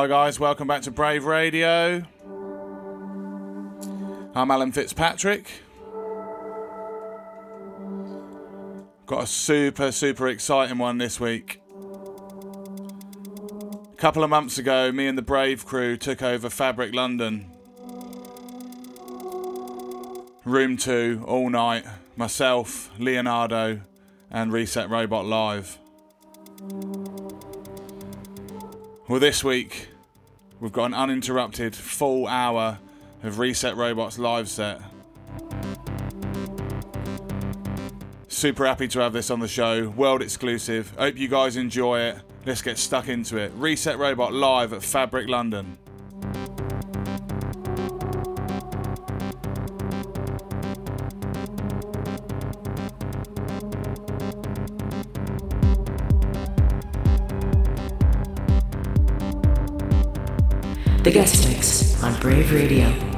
Hi, guys, welcome back to Brave Radio. I'm Alan Fitzpatrick. Got a super, super exciting one this week. A couple of months ago, me and the Brave crew took over Fabric London. Room 2, all night. Myself, Leonardo, and Reset Robot Live. Well, this week we've got an uninterrupted full hour of Reset Robots live set. Super happy to have this on the show, world exclusive. Hope you guys enjoy it. Let's get stuck into it. Reset Robot live at Fabric London. The guest mix on Brave Radio.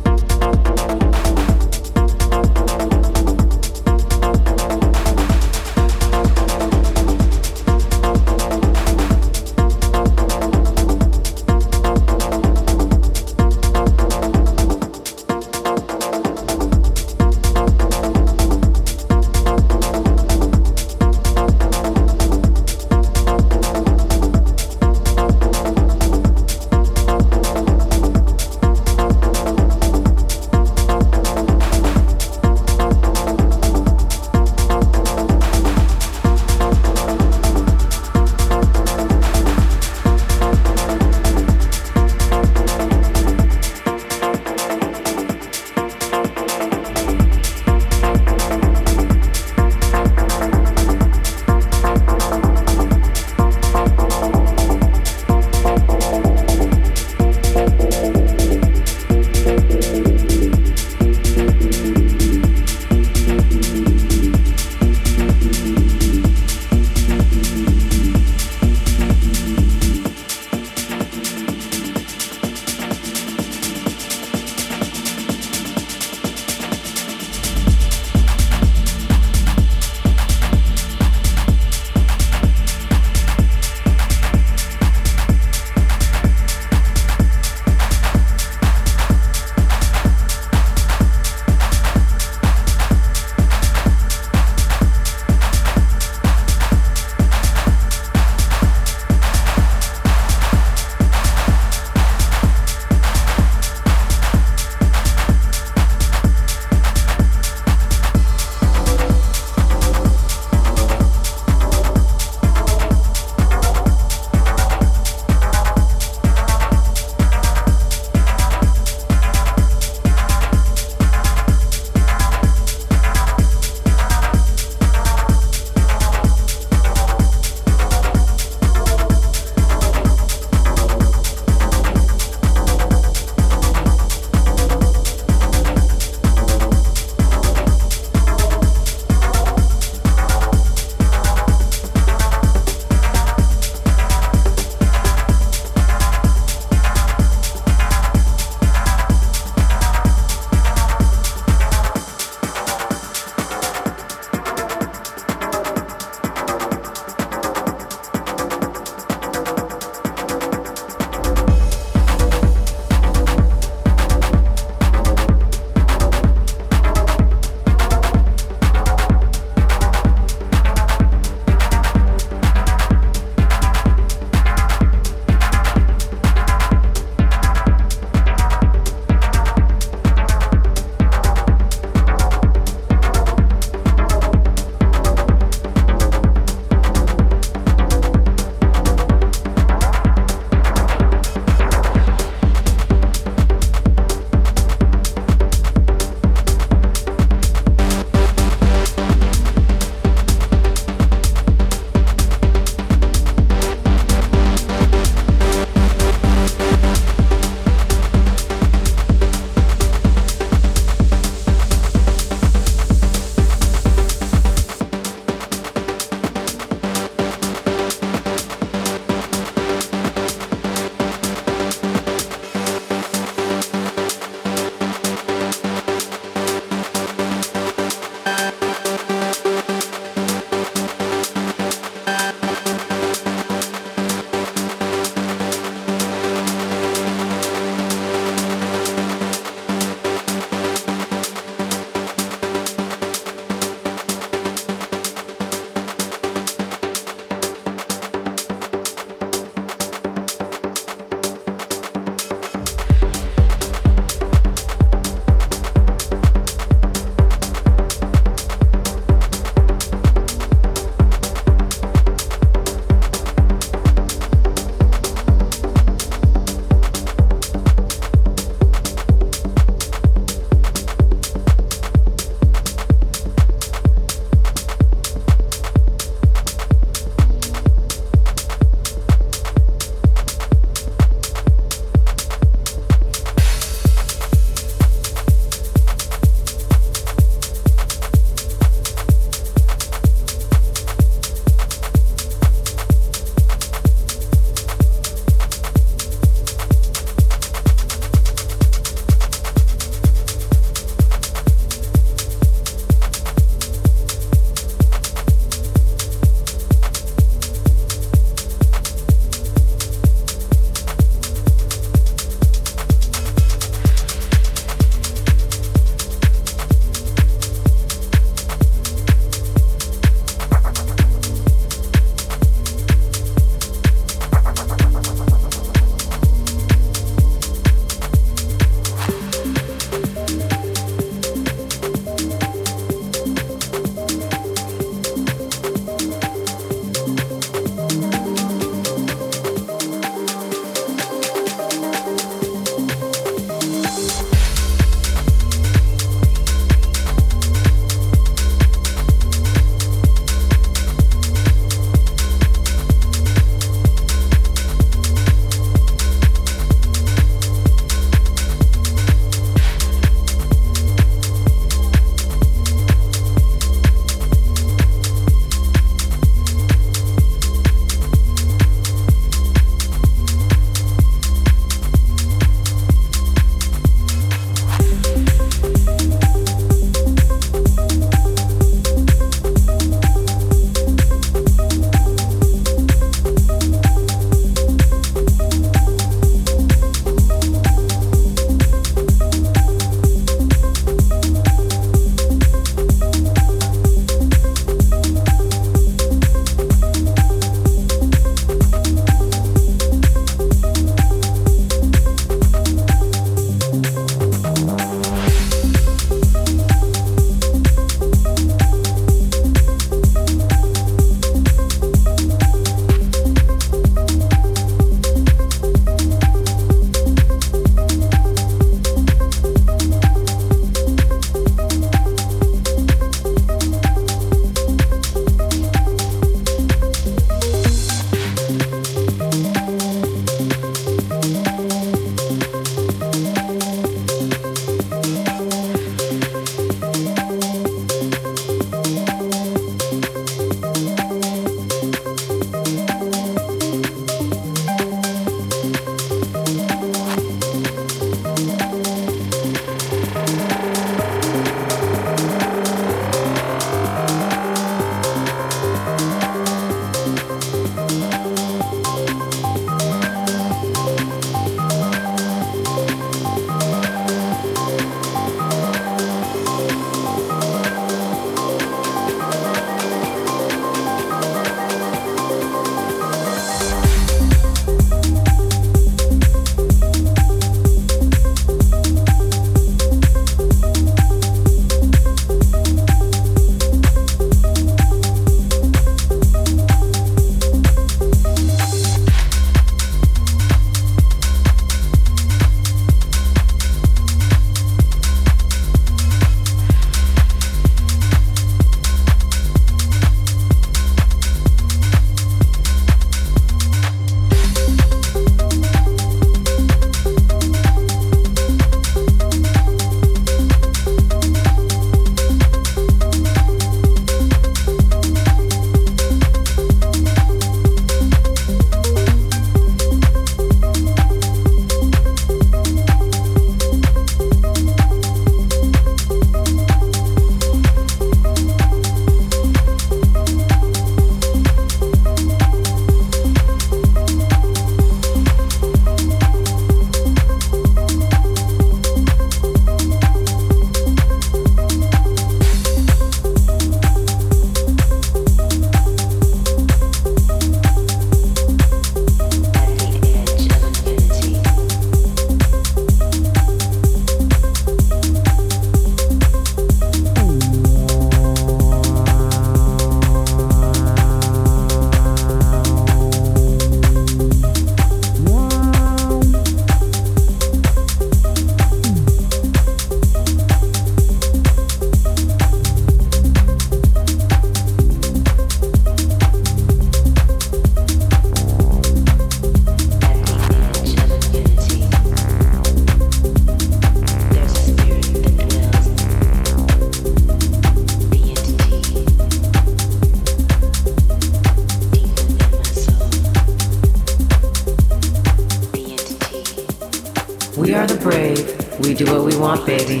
Want, baby.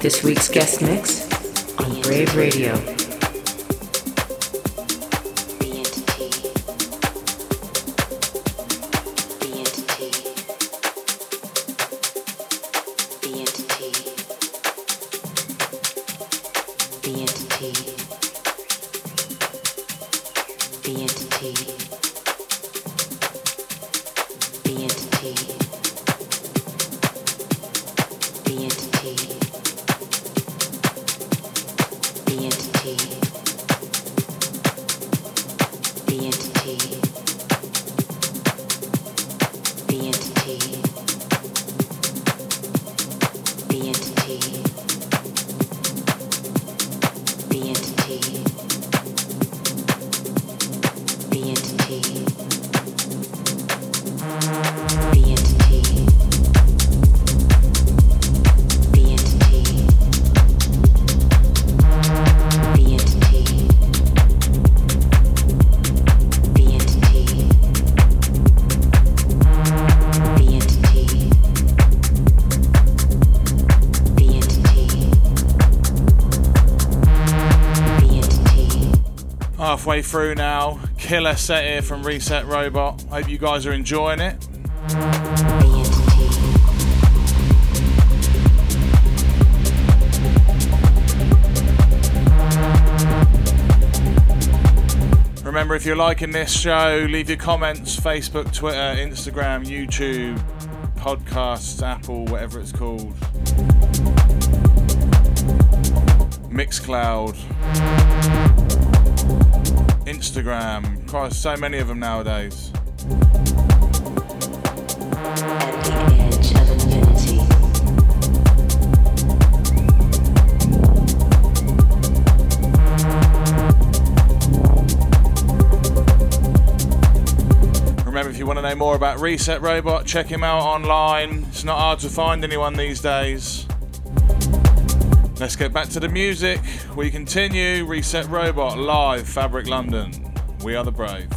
This week's guest mix on Brave Radio. Through now. Killer set here from Reset Robot. Hope you guys are enjoying it. Remember, if you're liking this show, leave your comments Facebook, Twitter, Instagram, YouTube, podcasts, Apple, whatever it's called. Mixcloud. Instagram. Christ, so many of them nowadays. Remember, if you want to know more about Reset Robot, check him out online. It's not hard to find anyone these days. Let's get back to the music. We continue Reset Robot live, Fabric London. We are the brave.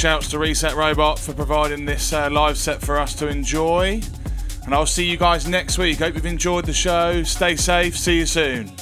Shouts to Reset Robot for providing this uh, live set for us to enjoy. And I'll see you guys next week. Hope you've enjoyed the show. Stay safe. See you soon.